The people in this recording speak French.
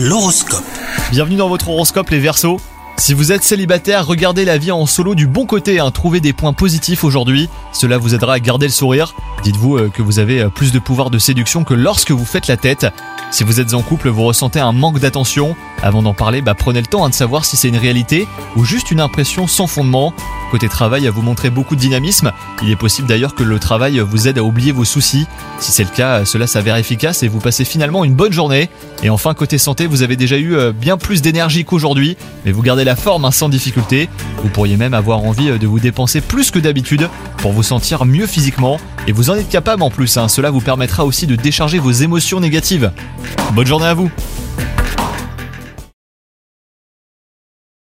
L'horoscope. Bienvenue dans votre horoscope les Verseaux. Si vous êtes célibataire, regardez la vie en solo du bon côté, hein. trouvez des points positifs aujourd'hui, cela vous aidera à garder le sourire. Dites-vous euh, que vous avez euh, plus de pouvoir de séduction que lorsque vous faites la tête. Si vous êtes en couple, vous ressentez un manque d'attention. Avant d'en parler, bah, prenez le temps hein, de savoir si c'est une réalité ou juste une impression sans fondement. Côté travail, vous montrez beaucoup de dynamisme. Il est possible d'ailleurs que le travail vous aide à oublier vos soucis. Si c'est le cas, cela s'avère efficace et vous passez finalement une bonne journée. Et enfin, côté santé, vous avez déjà eu euh, bien plus d'énergie qu'aujourd'hui, mais vous gardez la forme hein, sans difficulté. Vous pourriez même avoir envie de vous dépenser plus que d'habitude pour vous sentir mieux physiquement. Et vous en êtes capable en plus, hein. cela vous permettra aussi de décharger vos émotions négatives. Bonne journée à vous